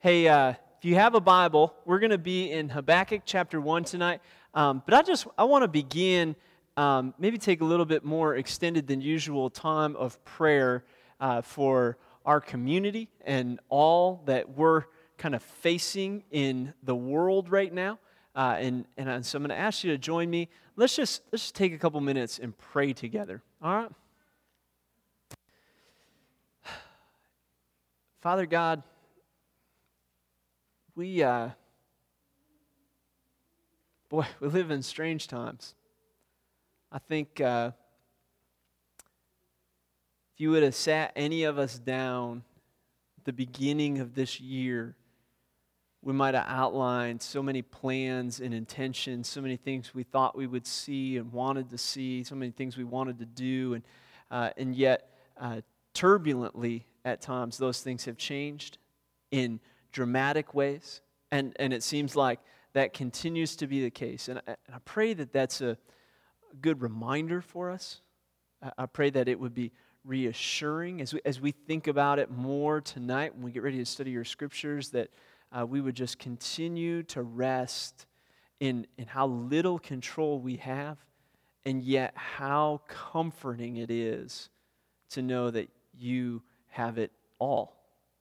Hey, uh, if you have a Bible, we're going to be in Habakkuk chapter 1 tonight. Um, but I just I want to begin, um, maybe take a little bit more extended than usual time of prayer uh, for our community and all that we're kind of facing in the world right now. Uh, and, and so I'm going to ask you to join me. Let's just, let's just take a couple minutes and pray together. All right? Father God, we, uh, boy, we live in strange times. I think uh, if you would have sat any of us down at the beginning of this year, we might have outlined so many plans and intentions, so many things we thought we would see and wanted to see, so many things we wanted to do, and, uh, and yet, uh, turbulently at times, those things have changed in dramatic ways. And, and it seems like that continues to be the case. And I, and I pray that that's a good reminder for us. I, pray that it would be reassuring as we, as we think about it more tonight when we get ready to study your scriptures, that uh, we would just continue to rest in, in how little control we have, and yet how comforting it is to know that you have it all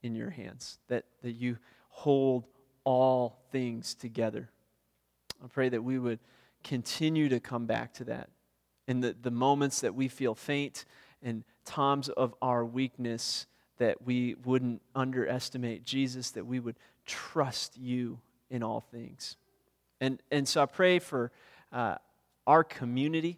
in your hands, that, that you hold all things together. I pray that we would continue to come back to that. In the, the moments that we feel faint and times of our weakness, that we wouldn't underestimate Jesus, that we would trust you in all things. And, and so I pray for uh, our community.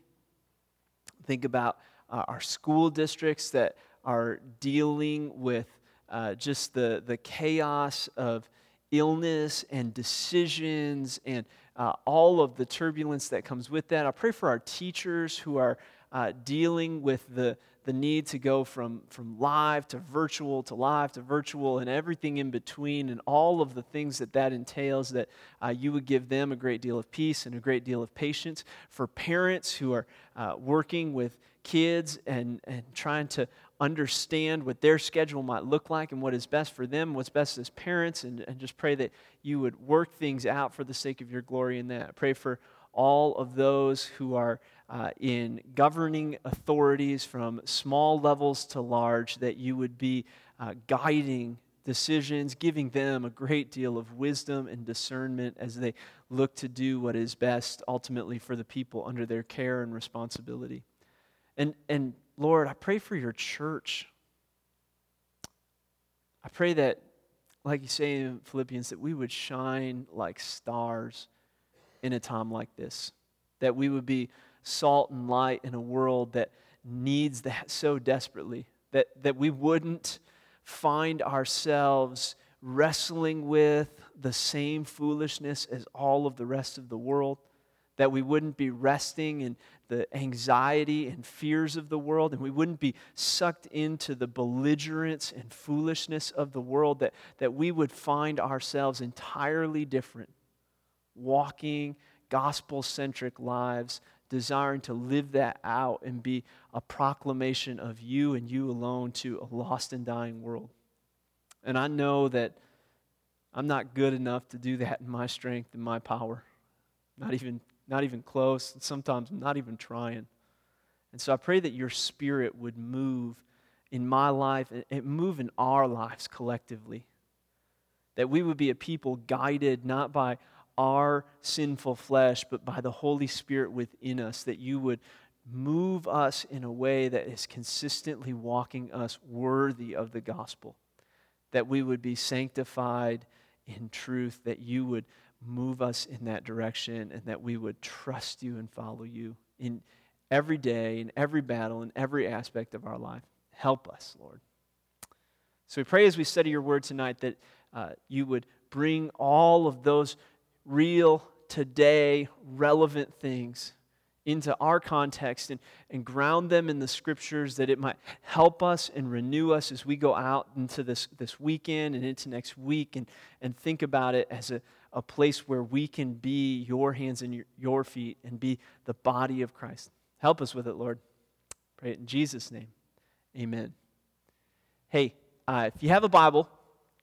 Think about uh, our school districts that are dealing with uh, just the, the chaos of illness and decisions and uh, all of the turbulence that comes with that. I pray for our teachers who are uh, dealing with the, the need to go from, from live to virtual to live to virtual and everything in between and all of the things that that entails, that uh, you would give them a great deal of peace and a great deal of patience. For parents who are uh, working with kids and, and trying to understand what their schedule might look like and what is best for them, what's best as parents, and, and just pray that you would work things out for the sake of your glory in that. Pray for all of those who are uh, in governing authorities from small levels to large, that you would be uh, guiding decisions, giving them a great deal of wisdom and discernment as they look to do what is best ultimately for the people under their care and responsibility. And, and Lord, I pray for your church. I pray that, like you say in Philippians, that we would shine like stars in a time like this, that we would be salt and light in a world that needs that so desperately, that, that we wouldn't find ourselves wrestling with the same foolishness as all of the rest of the world, that we wouldn't be resting in the anxiety and fears of the world, and we wouldn't be sucked into the belligerence and foolishness of the world, that, that we would find ourselves entirely different, walking gospel centric lives, desiring to live that out and be a proclamation of you and you alone to a lost and dying world. And I know that I'm not good enough to do that in my strength and my power, not even not even close, and sometimes I'm not even trying. And so I pray that your spirit would move in my life and move in our lives collectively. That we would be a people guided not by our sinful flesh, but by the Holy Spirit within us, that you would move us in a way that is consistently walking us worthy of the gospel. That we would be sanctified in truth, that you would move us in that direction and that we would trust you and follow you in every day, in every battle, in every aspect of our life. Help us, Lord. So we pray as we study your word tonight that uh, you would bring all of those real, today, relevant things into our context and, and ground them in the scriptures that it might help us and renew us as we go out into this, this weekend and into next week and, and think about it as a, a place where we can be your hands and your, your feet and be the body of Christ. Help us with it, Lord. Pray it in Jesus' name. Amen. Hey, uh, if you have a Bible,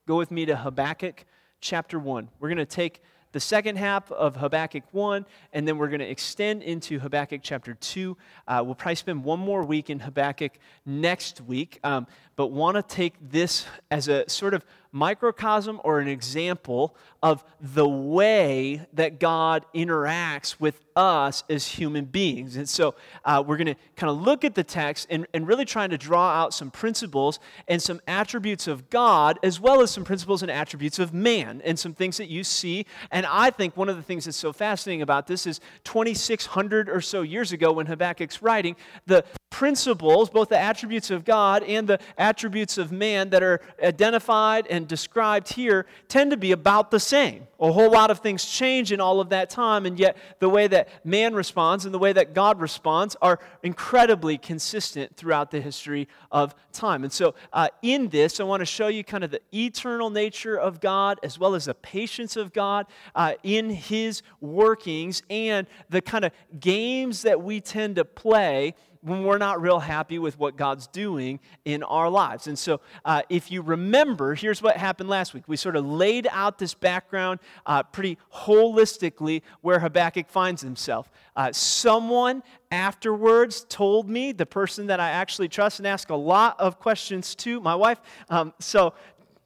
go with me to Habakkuk chapter 1. We're going to take the second half of Habakkuk 1, and then we're going to extend into Habakkuk chapter 2. Uh, we'll probably spend one more week in Habakkuk next week, um, but want to take this as a sort of microcosm or an example of the way that God interacts with us as human beings. And so uh, we're going to kind of look at the text and, and really trying to draw out some principles and some attributes of God, as well as some principles and attributes of man, and some things that you see. And I think one of the things that's so fascinating about this is 2,600 or so years ago when Habakkuk's writing, the principles, both the attributes of God and the attributes of man that are identified and described here, tend to be about the same. A whole lot of things change in all of that time, and yet the way that man responds and the way that God responds are incredibly consistent throughout the history of time. And so, uh, in this, I want to show you kind of the eternal nature of God as well as the patience of God uh, in his workings and the kind of games that we tend to play when we're not real happy with what God's doing in our lives. And so, uh, if you remember, here's what happened last week. We sort of laid out this background uh, pretty holistically where Habakkuk finds himself. Uh, someone afterwards told me, the person that I actually trust and ask a lot of questions to, my wife, um, so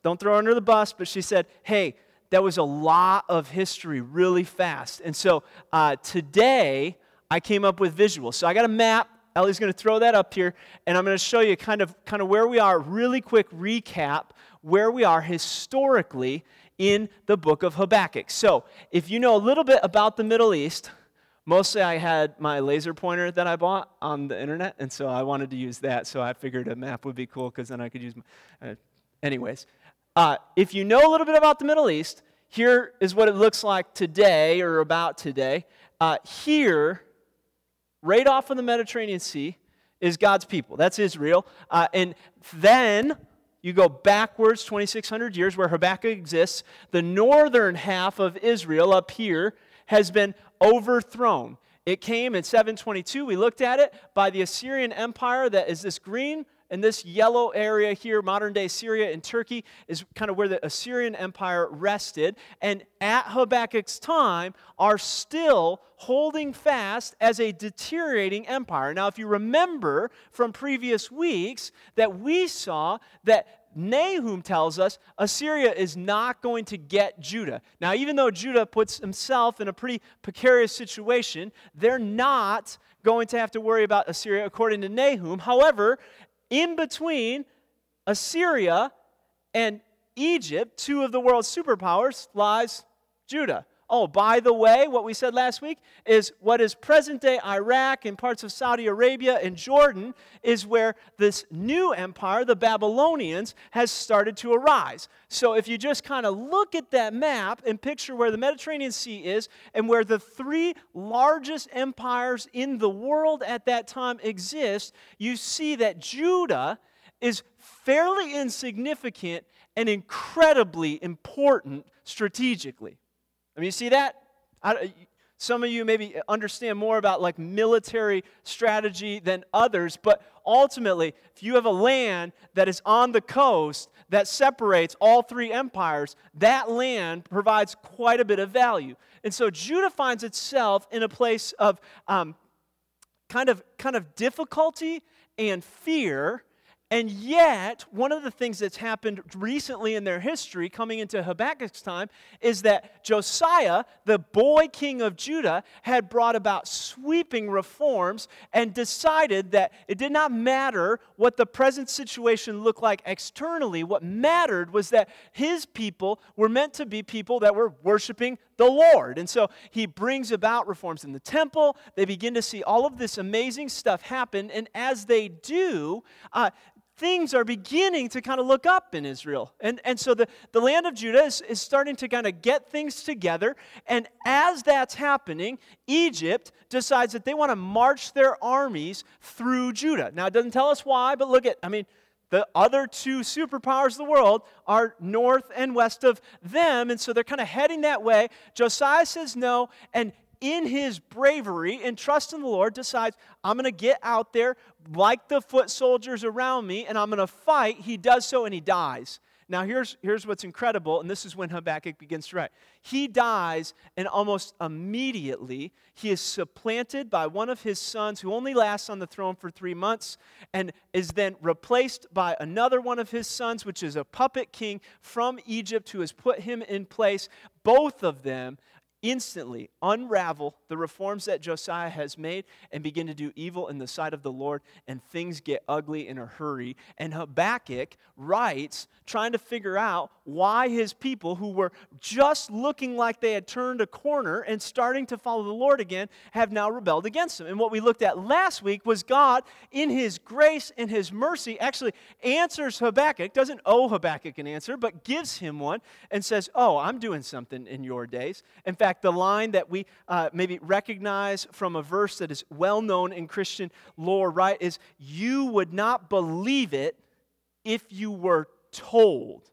don't throw her under the bus, but she said, hey, that was a lot of history really fast. And so uh, today, I came up with visuals. So I got a map Ellie's going to throw that up here, and I'm going to show you kind of, kind of where we are, really quick recap where we are historically in the book of Habakkuk. So, if you know a little bit about the Middle East, mostly I had my laser pointer that I bought on the internet, and so I wanted to use that. So I figured a map would be cool because then I could use my. Uh, anyways, uh, if you know a little bit about the Middle East, here is what it looks like today or about today. Uh, here right off of the Mediterranean Sea is God's people. That's Israel. Uh, and then you go backwards 2,600 years where Habakkuk exists. The northern half of Israel up here has been overthrown. It came in 722. We looked at it by the Assyrian Empire, that is this green and this yellow area here, modern day Syria and Turkey, is kind of where the Assyrian Empire rested. And at Habakkuk's time, are still holding fast as a deteriorating empire. Now, if you remember from previous weeks, that we saw that Nahum tells us Assyria is not going to get Judah. Now, even though Judah puts himself in a pretty precarious situation, they're not going to have to worry about Assyria according to Nahum. However, in between Assyria and Egypt, two of the world's superpowers, lies Judah. Oh, by the way, what we said last week is what is present day Iraq and parts of Saudi Arabia and Jordan is where this new empire, the Babylonians, has started to arise. So if you just kind of look at that map and picture where the Mediterranean Sea is and where the three largest empires in the world at that time exist, you see that Judah is fairly insignificant and incredibly important strategically. I mean, you see that? I, some of you maybe understand more about like military strategy than others, but ultimately, if you have a land that is on the coast that separates all three empires, that land provides quite a bit of value. And so Judah finds itself in a place of um, kind of kind of difficulty and fear and yet, one of the things that's happened recently in their history, coming into Habakkuk's time, is that Josiah, the boy king of Judah, had brought about sweeping reforms and decided that it did not matter what the present situation looked like externally. What mattered was that his people were meant to be people that were worshiping the Lord. And so he brings about reforms in the temple. They begin to see all of this amazing stuff happen. And as they do, uh, things are beginning to kind of look up in Israel. And, and so the, the land of Judah is, is starting to kind of get things together. And as that's happening, Egypt decides that they want to march their armies through Judah. Now, it doesn't tell us why, but look at, I mean, the other two superpowers of the world are north and west of them, and so they're kind of heading that way. Josiah says no, and in his bravery and trust in the Lord, decides, I'm going to get out there like the foot soldiers around me and I'm going to fight. He does so and he dies. Now, here's, here's what's incredible, and this is when Habakkuk begins to write. He dies, and almost immediately, he is supplanted by one of his sons who only lasts on the throne for three months, and is then replaced by another one of his sons, which is a puppet king from Egypt who has put him in place. Both of them instantly unravel the reforms that Josiah has made and begin to do evil in the sight of the Lord, and things get ugly in a hurry. And Habakkuk writes, trying to figure out why his people, who were just looking like they had turned a corner and starting to follow the Lord again, have now rebelled against him. And what we looked at last week was God, in his grace and his mercy, actually answers Habakkuk, doesn't owe Habakkuk an answer, but gives him one and says, Oh, I'm doing something in your days. In fact, fact, the line that we uh, maybe recognize from a verse that is well known in Christian lore, right, is you would not believe it if you were told.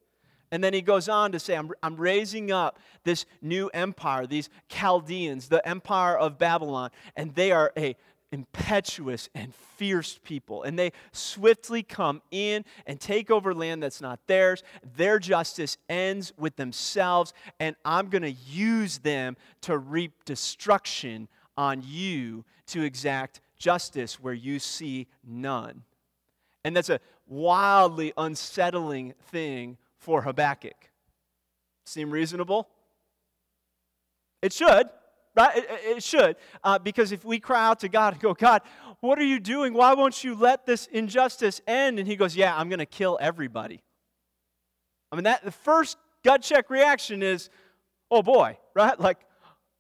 And then he goes on to say, I'm, I'm raising up this new empire, these Chaldeans, the empire of Babylon, and they are a impetuous and fierce people, and they swiftly come in and take over land that's not theirs. Their justice ends with themselves, and I'm going to use them to reap destruction on you to exact justice where you see none. And that's a wildly unsettling thing for Habakkuk. Seem reasonable? It should right? It, it should. Uh, because if we cry out to God and go, God, what are you doing? Why won't you let this injustice end? And He goes, Yeah, I'm going to kill everybody. I mean, that the first gut check reaction is, Oh boy, right? Like,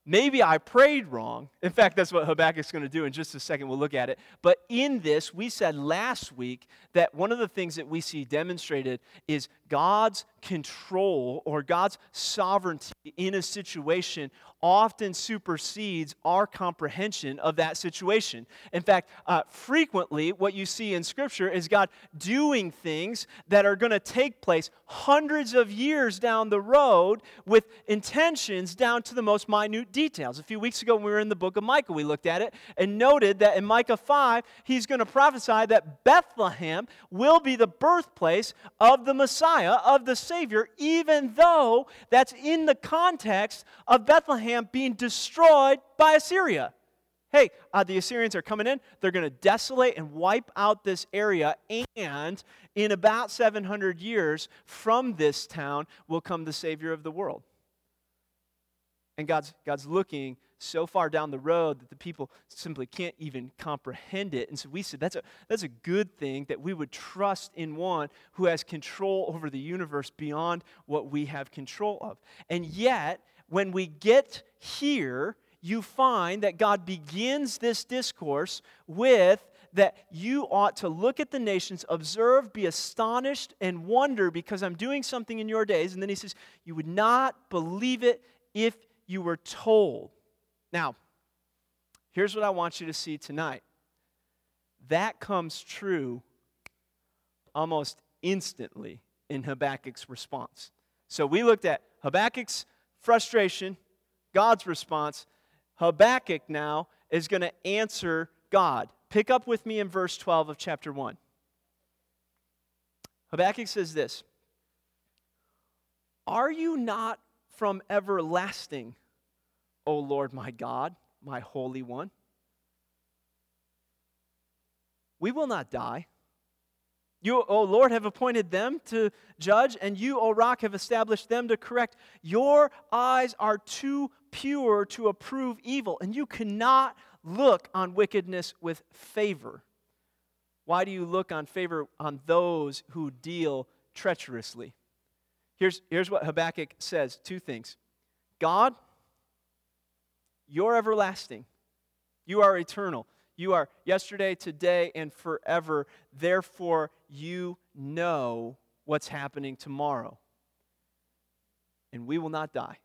maybe I prayed wrong. In fact, that's what Habakkuk's going to do in just a second. We'll look at it. But in this, we said last week that one of the things that we see demonstrated is God's control or God's sovereignty in a situation often supersedes our comprehension of that situation. In fact, uh, frequently what you see in Scripture is God doing things that are going to take place hundreds of years down the road with intentions down to the most minute details. A few weeks ago, when we were in the book of Micah, we looked at it and noted that in Micah 5, he's going to prophesy that Bethlehem will be the birthplace of the Messiah, of the Savior, even though that's in the context of Bethlehem being destroyed by Assyria. Hey, uh, the Assyrians are coming in. They're going to desolate and wipe out this area. And in about 700 years from this town will come the Savior of the world. And God's, God's looking so far down the road that the people simply can't even comprehend it. And so we said that's a, that's a good thing that we would trust in one who has control over the universe beyond what we have control of. And yet, when we get here, you find that God begins this discourse with that you ought to look at the nations, observe, be astonished, and wonder because I'm doing something in your days. And then he says, You would not believe it if you were told. Now, here's what I want you to see tonight that comes true almost instantly in Habakkuk's response. So we looked at Habakkuk's frustration, God's response. Habakkuk now is going to answer God. Pick up with me in verse 12 of chapter 1. Habakkuk says this Are you not from everlasting, O Lord my God, my Holy One. We will not die. You, O Lord, have appointed them to judge, and you, O rock, have established them to correct. Your eyes are too pure to approve evil, and you cannot look on wickedness with favor. Why do you look on favor on those who deal treacherously? Here's, here's what Habakkuk says two things God, you're everlasting, you are eternal. You are yesterday, today, and forever. Therefore, you know what's happening tomorrow. And we will not die.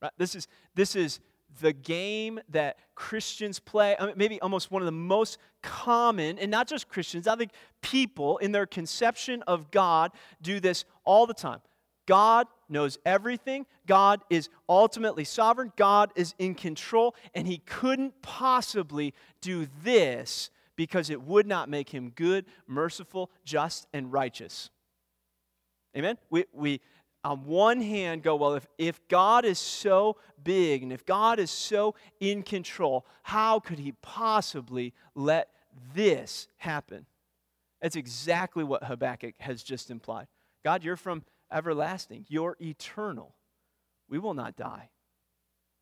Right? This is, this is the game that Christians play, I mean, maybe almost one of the most common, and not just Christians, I think people in their conception of God do this all the time. God knows everything. God is ultimately sovereign. God is in control. And He couldn't possibly do this because it would not make Him good, merciful, just, and righteous. Amen? We, we on one hand go, well, if, if God is so big and if God is so in control, how could he possibly let this happen? That's exactly what Habakkuk has just implied. God, you're from everlasting, you're eternal. We will not die.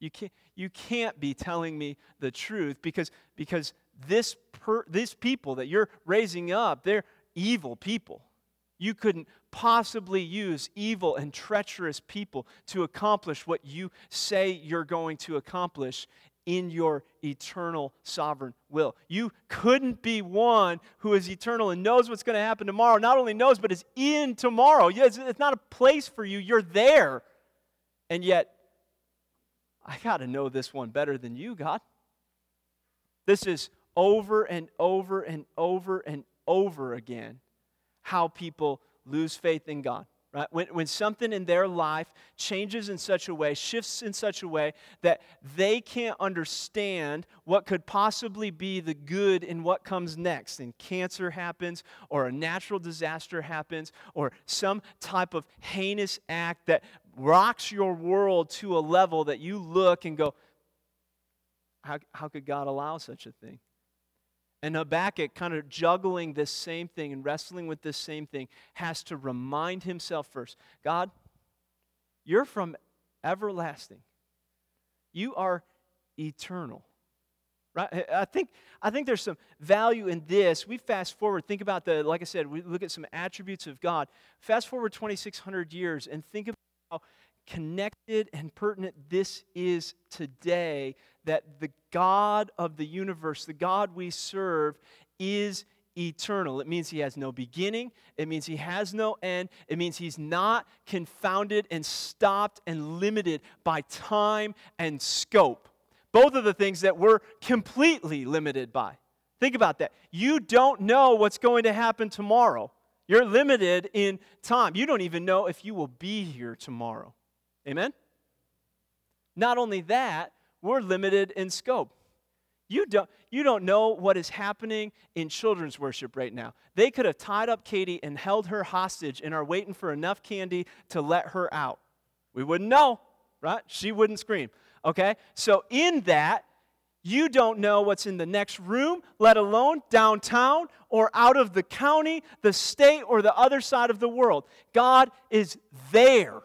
You can't, you can't be telling me the truth because, because this, per, this people that you're raising up, they're evil people. You couldn't possibly use evil and treacherous people to accomplish what you say you're going to accomplish in your eternal sovereign will. You couldn't be one who is eternal and knows what's going to happen tomorrow. Not only knows, but is in tomorrow. It's not a place for you, you're there. And yet, I got to know this one better than you, God. This is over and over and over and over again how people lose faith in God. Right? When, when something in their life changes in such a way, shifts in such a way that they can't understand what could possibly be the good in what comes next, and cancer happens, or a natural disaster happens, or some type of heinous act that rocks your world to a level that you look and go, how, how could God allow such a thing? And Habakkuk, kind of juggling this same thing and wrestling with this same thing, has to remind himself first God, you're from everlasting, you are eternal. Right? I think, I think there's some value in this. We fast forward, think about the, like I said, we look at some attributes of God. Fast forward 2,600 years and think about how connected and pertinent this is today that the God of the universe, the God we serve, is eternal. It means he has no beginning, it means he has no end, it means he's not confounded and stopped and limited by time and scope. Both of the things that we're completely limited by. Think about that. You don't know what's going to happen tomorrow. You're limited in time. You don't even know if you will be here tomorrow. Amen? Not only that, we're limited in scope. You don't, you don't know what is happening in children's worship right now. They could have tied up Katie and held her hostage and are waiting for enough candy to let her out. We wouldn't know, right? She wouldn't scream. Okay? So, in that, you don't know what's in the next room, let alone downtown or out of the county, the state, or the other side of the world. God is there.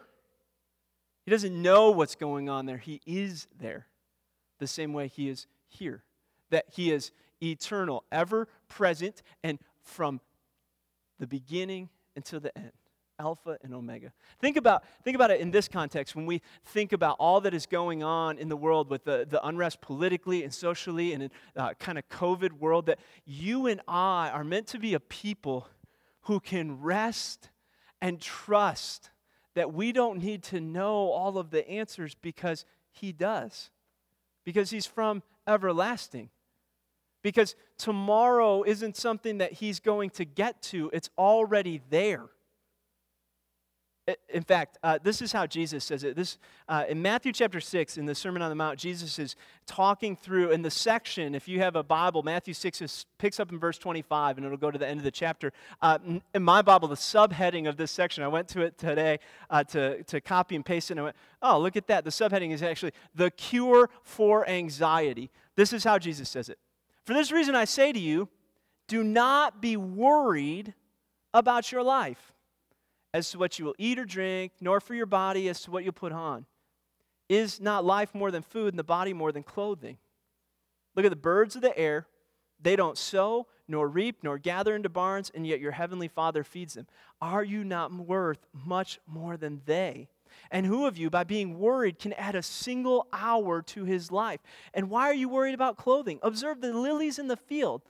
He doesn't know what's going on there, He is there. The same way He is here. That He is eternal, ever present, and from the beginning until the end. Alpha and Omega. Think about, think about it in this context when we think about all that is going on in the world with the, the unrest politically and socially and in uh, kind of COVID world, that you and I are meant to be a people who can rest and trust that we don't need to know all of the answers because He does. Because He's from everlasting. Because tomorrow isn't something that He's going to get to, it's already there. In fact, uh, this is how Jesus says it. This, uh, in Matthew chapter 6, in the Sermon on the Mount, Jesus is talking through, in the section, if you have a Bible, Matthew 6 is, picks up in verse 25, and it'll go to the end of the chapter. Uh, in my Bible, the subheading of this section, I went to it today uh, to, to copy and paste it, and I went, oh, look at that. The subheading is actually the cure for anxiety. This is how Jesus says it. For this reason, I say to you, do not be worried about your life as to what you will eat or drink, nor for your body as to what you'll put on. Is not life more than food and the body more than clothing? Look at the birds of the air. They don't sow, nor reap, nor gather into barns, and yet your heavenly Father feeds them. Are you not worth much more than they? And who of you, by being worried, can add a single hour to his life? And why are you worried about clothing? Observe the lilies in the field.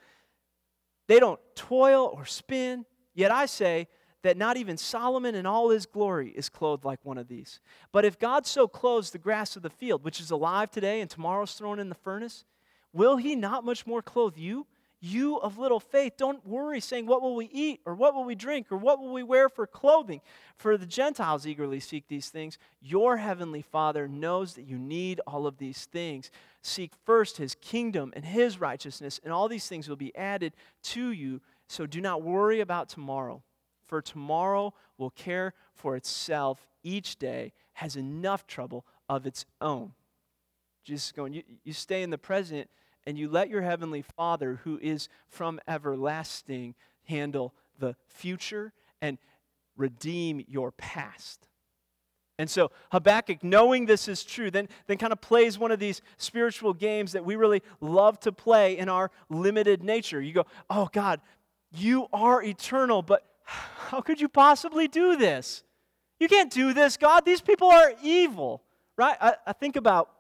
They don't toil or spin. Yet I say, that not even Solomon in all his glory is clothed like one of these. But if God so clothes the grass of the field, which is alive today and tomorrow's thrown in the furnace, will he not much more clothe you? You of little faith, don't worry, saying, What will we eat, or what will we drink, or what will we wear for clothing? For the Gentiles eagerly seek these things. Your heavenly Father knows that you need all of these things. Seek first his kingdom and his righteousness, and all these things will be added to you. So do not worry about tomorrow for tomorrow will care for itself. Each day has enough trouble of its own. Jesus going, you, you stay in the present and you let your heavenly Father, who is from everlasting, handle the future and redeem your past. And so Habakkuk, knowing this is true, then, then kind of plays one of these spiritual games that we really love to play in our limited nature. You go, oh God, you are eternal, but how could you possibly do this? You can't do this, God. These people are evil, right? I, I think about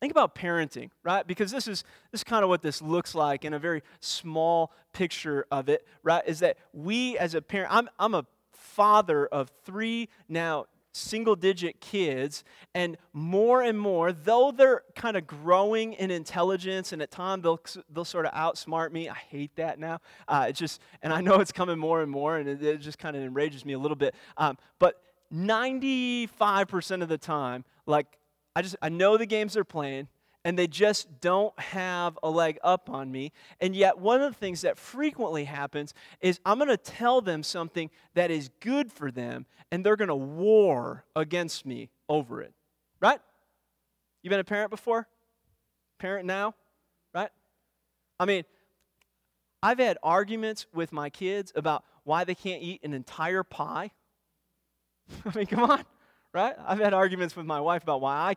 think about parenting, right? Because this is this is kind of what this looks like in a very small picture of it, right? Is that we as a parent, I'm I'm a father of three now single digit kids, and more and more, though they're kind of growing in intelligence, and at times they'll, they'll sort of outsmart me. I hate that now. Uh, it's just, and I know it's coming more and more, and it, it just kind of enrages me a little bit. Um, but 95% of the time, like, I just, I know the games they're playing, and they just don't have a leg up on me. And yet, one of the things that frequently happens is I'm going to tell them something that is good for them, and they're going to war against me over it. Right? You been a parent before? Parent now? Right? I mean, I've had arguments with my kids about why they can't eat an entire pie. I mean, come on, right? I've had arguments with my wife about why I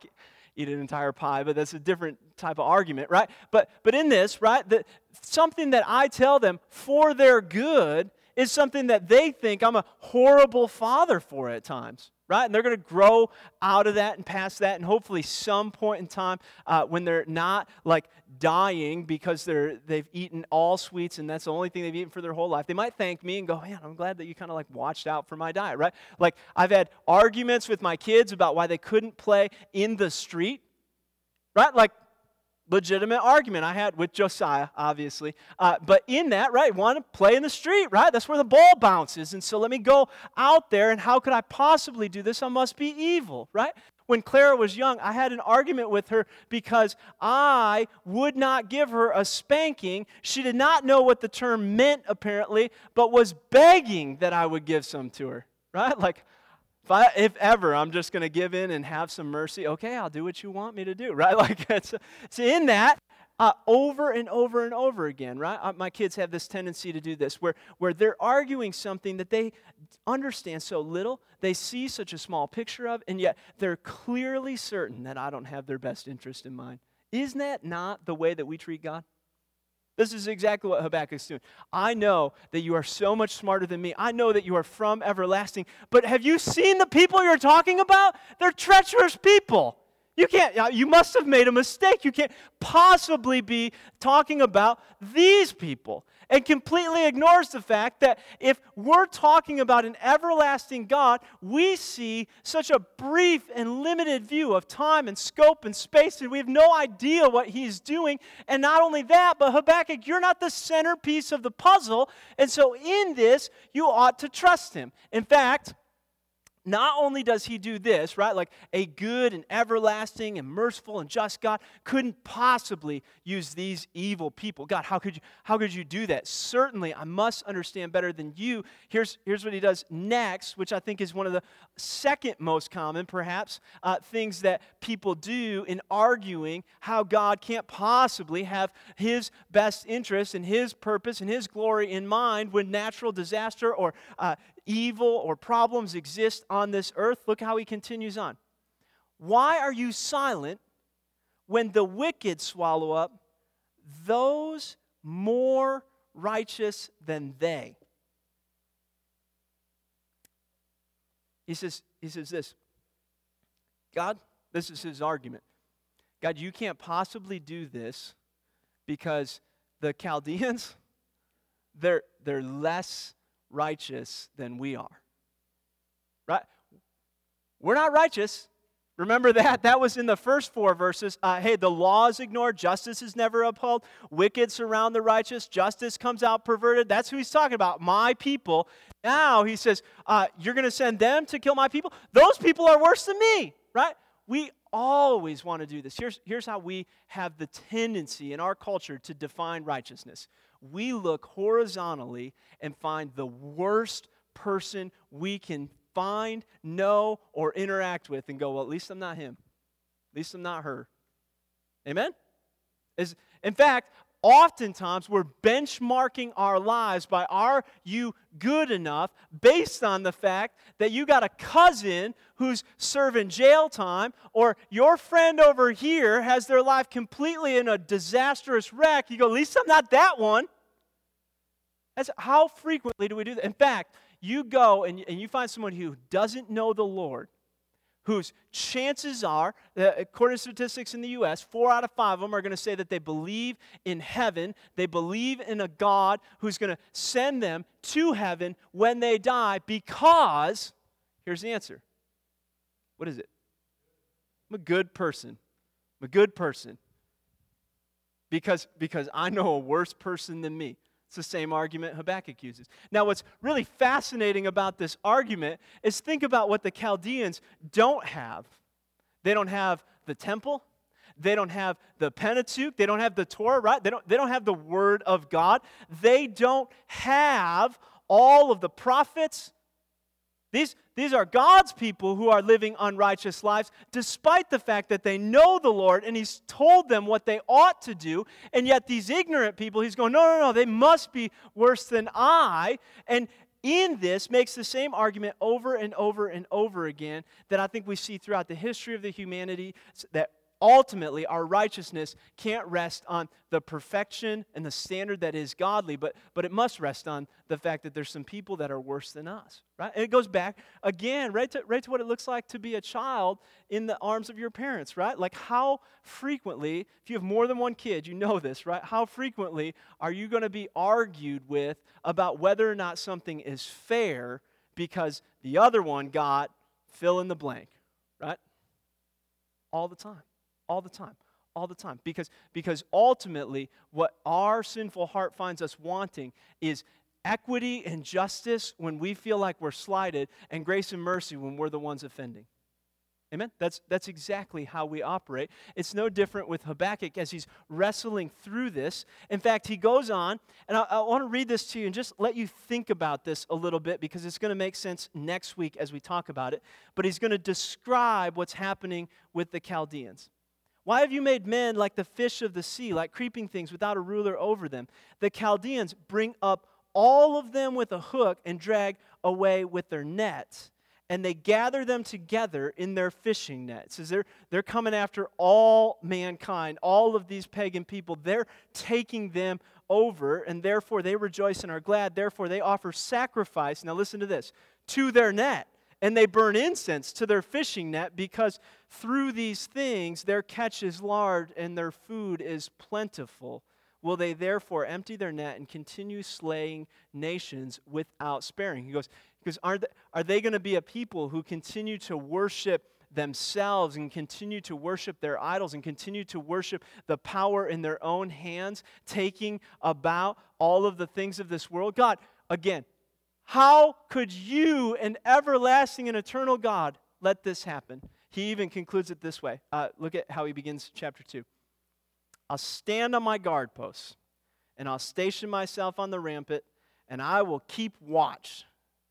eat an entire pie, but that's a different type of argument, right? But but in this, right, that something that I tell them for their good is something that they think I'm a horrible father for at times right? And they're going to grow out of that and past that, and hopefully, some point in time uh, when they're not like dying because they're they've eaten all sweets and that's the only thing they've eaten for their whole life, they might thank me and go, "Man, I'm glad that you kind of like watched out for my diet," right? Like I've had arguments with my kids about why they couldn't play in the street, right? Like legitimate argument I had with Josiah, obviously. Uh, but in that, right, want to play in the street, right? That's where the ball bounces. And so let me go out there, and how could I possibly do this? I must be evil, right? When Clara was young, I had an argument with her because I would not give her a spanking. She did not know what the term meant, apparently, but was begging that I would give some to her, right? Like, if, I, if ever I'm just going to give in and have some mercy, okay, I'll do what you want me to do, right? Like it's, it's in that uh, over and over and over again, right? Uh, my kids have this tendency to do this where, where they're arguing something that they understand so little, they see such a small picture of, and yet they're clearly certain that I don't have their best interest in mind. Isn't that not the way that we treat God? This is exactly what Habakkuk's doing. I know that you are so much smarter than me. I know that you are from everlasting. But have you seen the people you're talking about? They're treacherous people. You can't, uh, you must have made a mistake. You can't possibly be talking about these people. And completely ignores the fact that if we're talking about an everlasting God, we see such a brief and limited view of time and scope and space, and we have no idea what He's doing. And not only that, but Habakkuk, you're not the centerpiece of the puzzle. And so in this, you ought to trust Him. In fact, not only does he do this, right, like a good and everlasting and merciful and just God couldn't possibly use these evil people. God, how could you, how could you do that? Certainly, I must understand better than you. Here's, here's what he does next, which I think is one of the second most common, perhaps, uh, things that people do in arguing how God can't possibly have his best interest and his purpose and his glory in mind when natural disaster or uh, evil or problems exist on this earth, look how he continues on. Why are you silent when the wicked swallow up those more righteous than they? He says, he says this God, this is his argument. God, you can't possibly do this because the Chaldeans, they're, they're less righteous than we are. Right? We're not righteous. Remember that? That was in the first four verses. Uh, hey, the law is ignored, justice is never upheld, wicked surround the righteous, justice comes out perverted. That's who he's talking about, my people. Now he says, uh, You're going to send them to kill my people? Those people are worse than me, right? We always want to do this. Here's, here's how we have the tendency in our culture to define righteousness we look horizontally and find the worst person we can find, know, or interact with and go, well, at least I'm not him. At least I'm not her. Amen? Is, in fact, oftentimes we're benchmarking our lives by are you good enough? based on the fact that you got a cousin who's serving jail time or your friend over here has their life completely in a disastrous wreck. You go at least i'm not that one. That's how frequently do we do that? In fact you go and, and you find someone who doesn't know the lord whose chances are, uh, according to statistics in the US, four out of five of them are going to say that they believe in heaven. They believe in a God who's going to send them to heaven when they die because, here's the answer. What is it? I'm a good person. I'm a good person. Because, because I know a worse person than me. It's the same argument Habakkuk uses. Now, what's really fascinating about this argument is think about what the Chaldeans don't have. They don't have the temple, they don't have the Pentateuch, they don't have the Torah, right? They don't, they don't have the Word of God, they don't have all of the prophets, these, these are God's people who are living unrighteous lives, despite the fact that they know the Lord and He's told them what they ought to do. And yet, these ignorant people, He's going, no, no, no, they must be worse than I. And in this makes the same argument over and over and over again that I think we see throughout the history of the humanity that ultimately our righteousness can't rest on the perfection and the standard that is godly, but, but it must rest on the fact that there's some people that are worse than us, right? And it goes back again, right to, right to what it looks like to be a child in the arms of your parents, right? Like how frequently, if you have more than one kid, you know this, right? How frequently are you going to be argued with about whether or not something is fair because the other one got fill in the blank, right? All the time all the time all the time because because ultimately what our sinful heart finds us wanting is equity and justice when we feel like we're slighted and grace and mercy when we're the ones offending Amen? That's, that's exactly how we operate. It's no different with Habakkuk as he's wrestling through this. In fact, he goes on, and I, I want to read this to you and just let you think about this a little bit because it's going to make sense next week as we talk about it. But he's going to describe what's happening with the Chaldeans. Why have you made men like the fish of the sea, like creeping things without a ruler over them? The Chaldeans bring up all of them with a hook and drag away with their nets. And they gather them together in their fishing nets. Is they're, they're coming after all mankind, all of these pagan people. They're taking them over, and therefore they rejoice and are glad. Therefore they offer sacrifice. Now listen to this to their net and they burn incense to their fishing net because through these things their catch is large and their food is plentiful. Will they therefore empty their net and continue slaying nations without sparing? He goes, because are they, are they going to be a people who continue to worship themselves and continue to worship their idols and continue to worship the power in their own hands, taking about all of the things of this world? God, again, how could you, an everlasting and eternal God, let this happen? He even concludes it this way. Uh, look at how he begins chapter 2. I'll stand on my guard posts, and I'll station myself on the rampart, and I will keep watch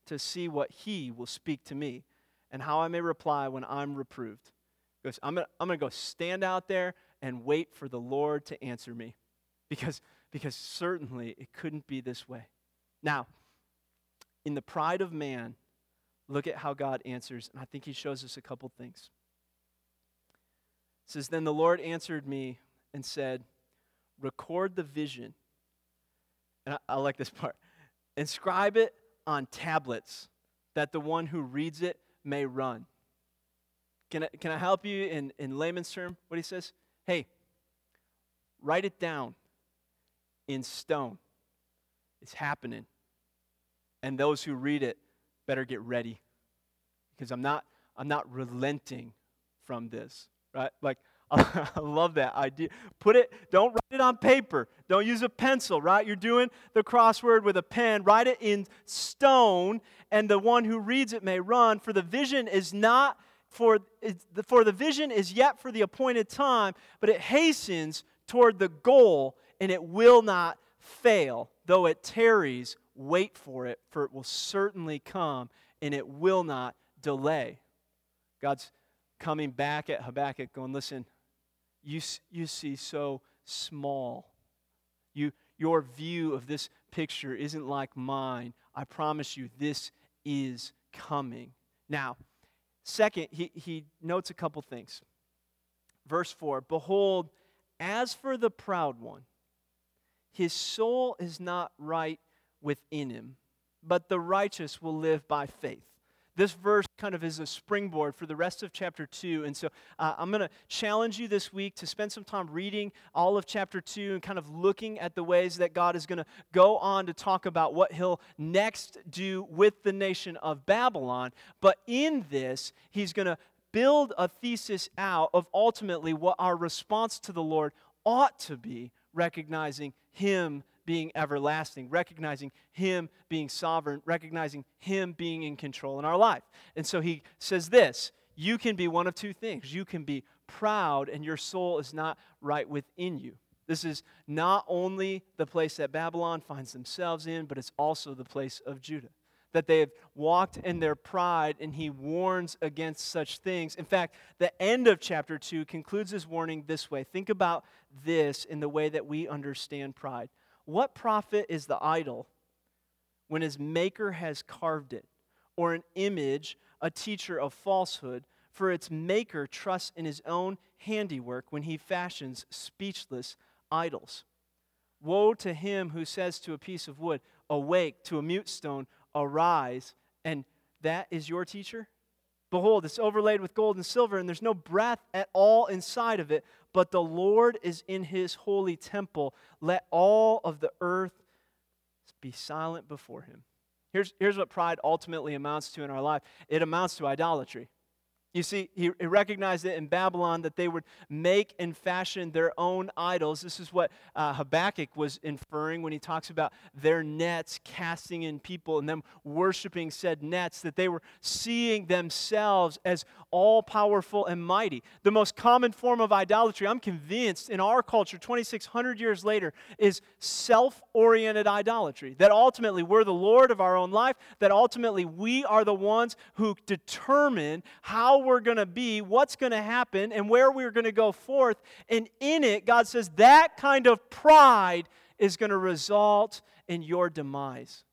to see what he will speak to me and how I may reply when I'm reproved. He goes, I'm going to go stand out there and wait for the Lord to answer me because, because certainly it couldn't be this way. Now, in the pride of man, look at how God answers. And I think he shows us a couple things. It says, Then the Lord answered me and said, Record the vision. And I, I like this part. Inscribe it on tablets that the one who reads it may run. Can I, can I help you in, in layman's term? What he says? Hey, write it down in stone. It's happening and those who read it better get ready because I'm not I'm not relenting from this, right? Like I love that idea. Put it, don't write it on paper. Don't use a pencil, right? You're doing the crossword with a pen. Write it in stone, and the one who reads it may run. For the vision is not for, for the vision is yet for the appointed time, but it hastens toward the goal, and it will not fail, though it tarries wait for it, for it will certainly come and it will not delay. God's coming back at Habakkuk, going, Listen, you, you see so small. You, your view of this picture isn't like mine. I promise you, this is coming. Now, second, he, he notes a couple things. Verse 4 Behold, as for the proud one, his soul is not right within him, but the righteous will live by faith. This verse kind of is a springboard for the rest of chapter 2. And so uh, I'm going to challenge you this week to spend some time reading all of chapter 2 and kind of looking at the ways that God is going to go on to talk about what he'll next do with the nation of Babylon. But in this, he's going to build a thesis out of ultimately what our response to the Lord ought to be, recognizing him being everlasting, recognizing Him being sovereign, recognizing Him being in control in our life. And so He says this you can be one of two things. You can be proud, and your soul is not right within you. This is not only the place that Babylon finds themselves in, but it's also the place of Judah. That they have walked in their pride, and he warns against such things. In fact, the end of chapter 2 concludes his warning this way. Think about this in the way that we understand pride. What profit is the idol when his maker has carved it, or an image, a teacher of falsehood? For its maker trusts in his own handiwork when he fashions speechless idols. Woe to him who says to a piece of wood, Awake, to a mute stone, Arise, and that is your teacher? Behold, it's overlaid with gold and silver, and there's no breath at all inside of it, but the Lord is in his holy temple. Let all of the earth be silent before him. Here's, here's what pride ultimately amounts to in our life it amounts to idolatry. You see, he, recognized it in Babylon that they would make and fashion their own idols. This is what uh, Habakkuk was inferring when he talks about their nets casting in people and them worshiping said nets, that they were seeing themselves as all powerful and mighty. The most common form of idolatry, I'm convinced, in our culture, 2,600 years later, is self oriented idolatry. That ultimately we're the Lord of our own life, that ultimately we are the ones who determine how we're going to be, what's going to happen, and where we're going to go forth. And in it, God says that kind of pride is going to result in your demise.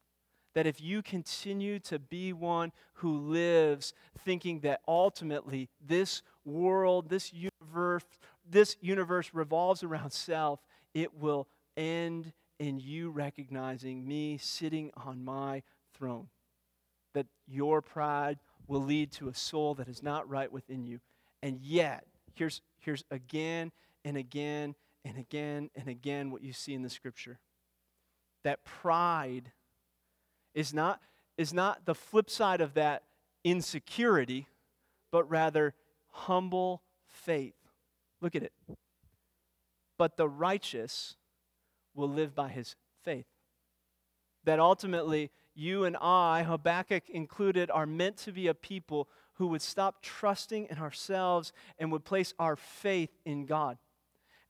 That if you continue to be one who lives thinking that ultimately this world, this universe, this universe revolves around self, it will end in you recognizing me sitting on my throne. That your pride will lead to a soul that is not right within you. And yet, here's, here's again and again and again and again what you see in the scripture that pride is not, is not the flip side of that insecurity, but rather humble faith. Look at it. But the righteous will live by his faith. That ultimately, you and I, Habakkuk included, are meant to be a people who would stop trusting in ourselves and would place our faith in God.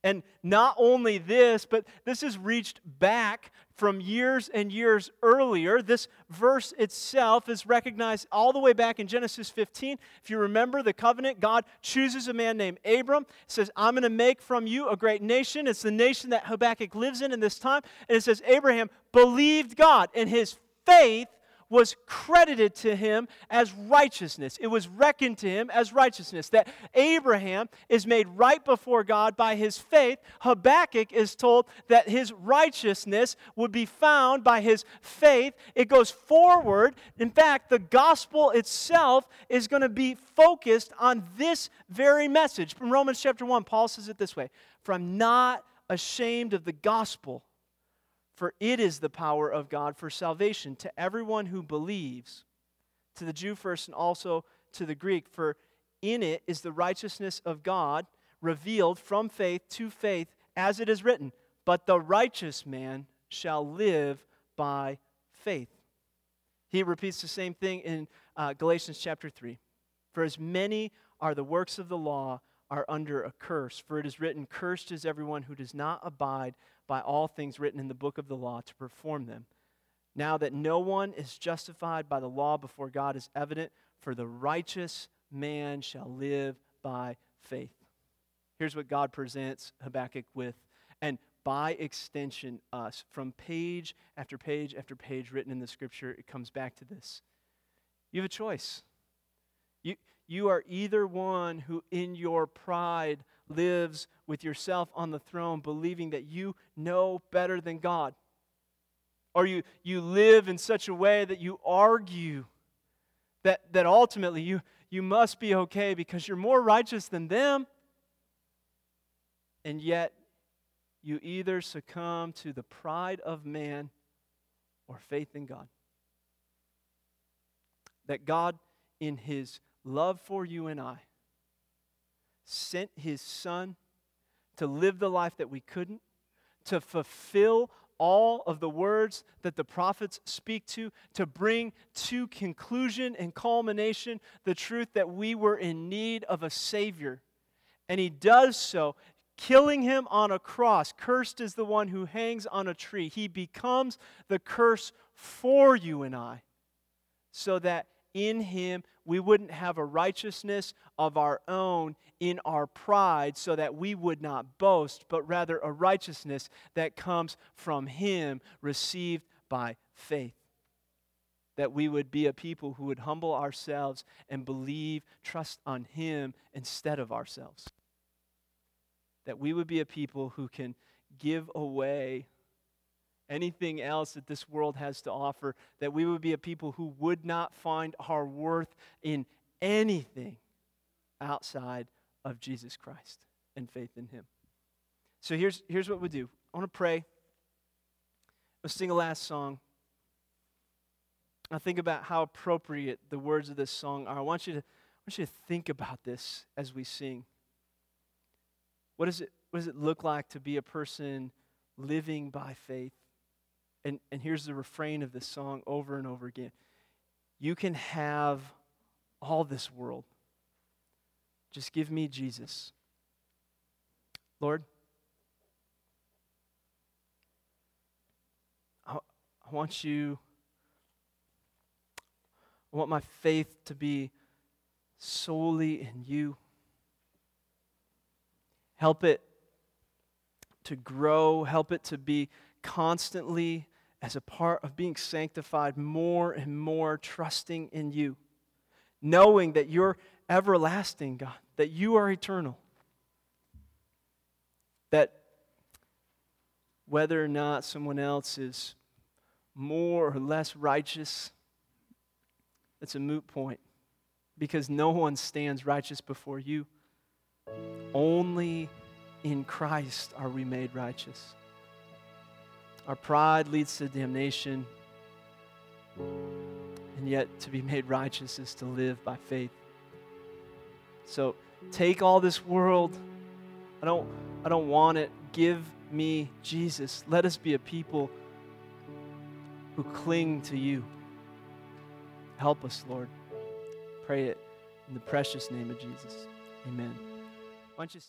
And not only this, but this is reached back from years and years earlier. This verse itself is recognized all the way back in Genesis 15. If you remember the covenant, God chooses a man named Abram, says, I'm going to make from you a great nation. It's the nation that Habakkuk lives in in this time. And it says, Abraham believed God, and his faith was credited to him as righteousness. It was reckoned to him as righteousness. That Abraham is made right before God by his faith. Habakkuk is told that his righteousness would be found by his faith. It goes forward. In fact, the gospel itself is going to be focused on this very message. From Romans chapter 1, Paul says it this way For I'm not ashamed of the gospel for it is the power of God for salvation to everyone who believes, to the Jew first and also to the Greek. For in it is the righteousness of God revealed from faith to faith, as it is written, But the righteous man shall live by faith. He repeats the same thing in uh, Galatians chapter 3. For as many are the works of the law, are under a curse. For it is written, Cursed is everyone who does not abide by all things written in the book of the law to perform them. Now that no one is justified by the law before God is evident, for the righteous man shall live by faith. Here's what God presents Habakkuk with, and by extension, us. From page after page after page written in the scripture, it comes back to this. You have a choice. You, you are either one who, in your pride, lives with yourself on the throne, believing that you know better than God. Or you, you live in such a way that you argue that, that ultimately you, you must be okay because you're more righteous than them. And yet, you either succumb to the pride of man or faith in God. That God, in His love for you and I, sent His Son to live the life that we couldn't, to fulfill all of the words that the prophets speak to, to bring to conclusion and culmination the truth that we were in need of a Savior. And He does so killing him on a cross. Cursed is the one who hangs on a tree. He becomes the curse for you and I, so that in him we wouldn't have a righteousness of our own in our pride, so that we would not boast, but rather a righteousness that comes from him, received by faith. That we would be a people who would humble ourselves and believe, trust on Him instead of ourselves. That we would be a people who can give away anything else that this world has to offer, that we would be a people who would not find our worth in anything outside of Jesus Christ and faith in Him. So here's, here's what we do I want to pray. Let's sing a last song. I think about how appropriate the words of this song are. I want you to, I want you to think about this as we sing. What does it, what does it look like to be a person living by faith? And, and here's the refrain of this song over and over again You can have all this world. Just give me Jesus. Lord, I, I want you, I want my faith to be solely in you. Help it to grow, help it to be constantly as a part of being sanctified, more and more trusting in you, knowing that you're everlasting, God, that you are eternal, that whether or not someone else is more or less righteous, it's a moot point because no one stands righteous before you. Only in Christ are we made righteous. Our pride leads to damnation, and yet to be made righteous is to live by faith. So take all this world. I don't, I don't want it. Give me Jesus. Let us be a people who cling to you. Help us, Lord. Pray it in the precious name of Jesus. Amen. Why don't you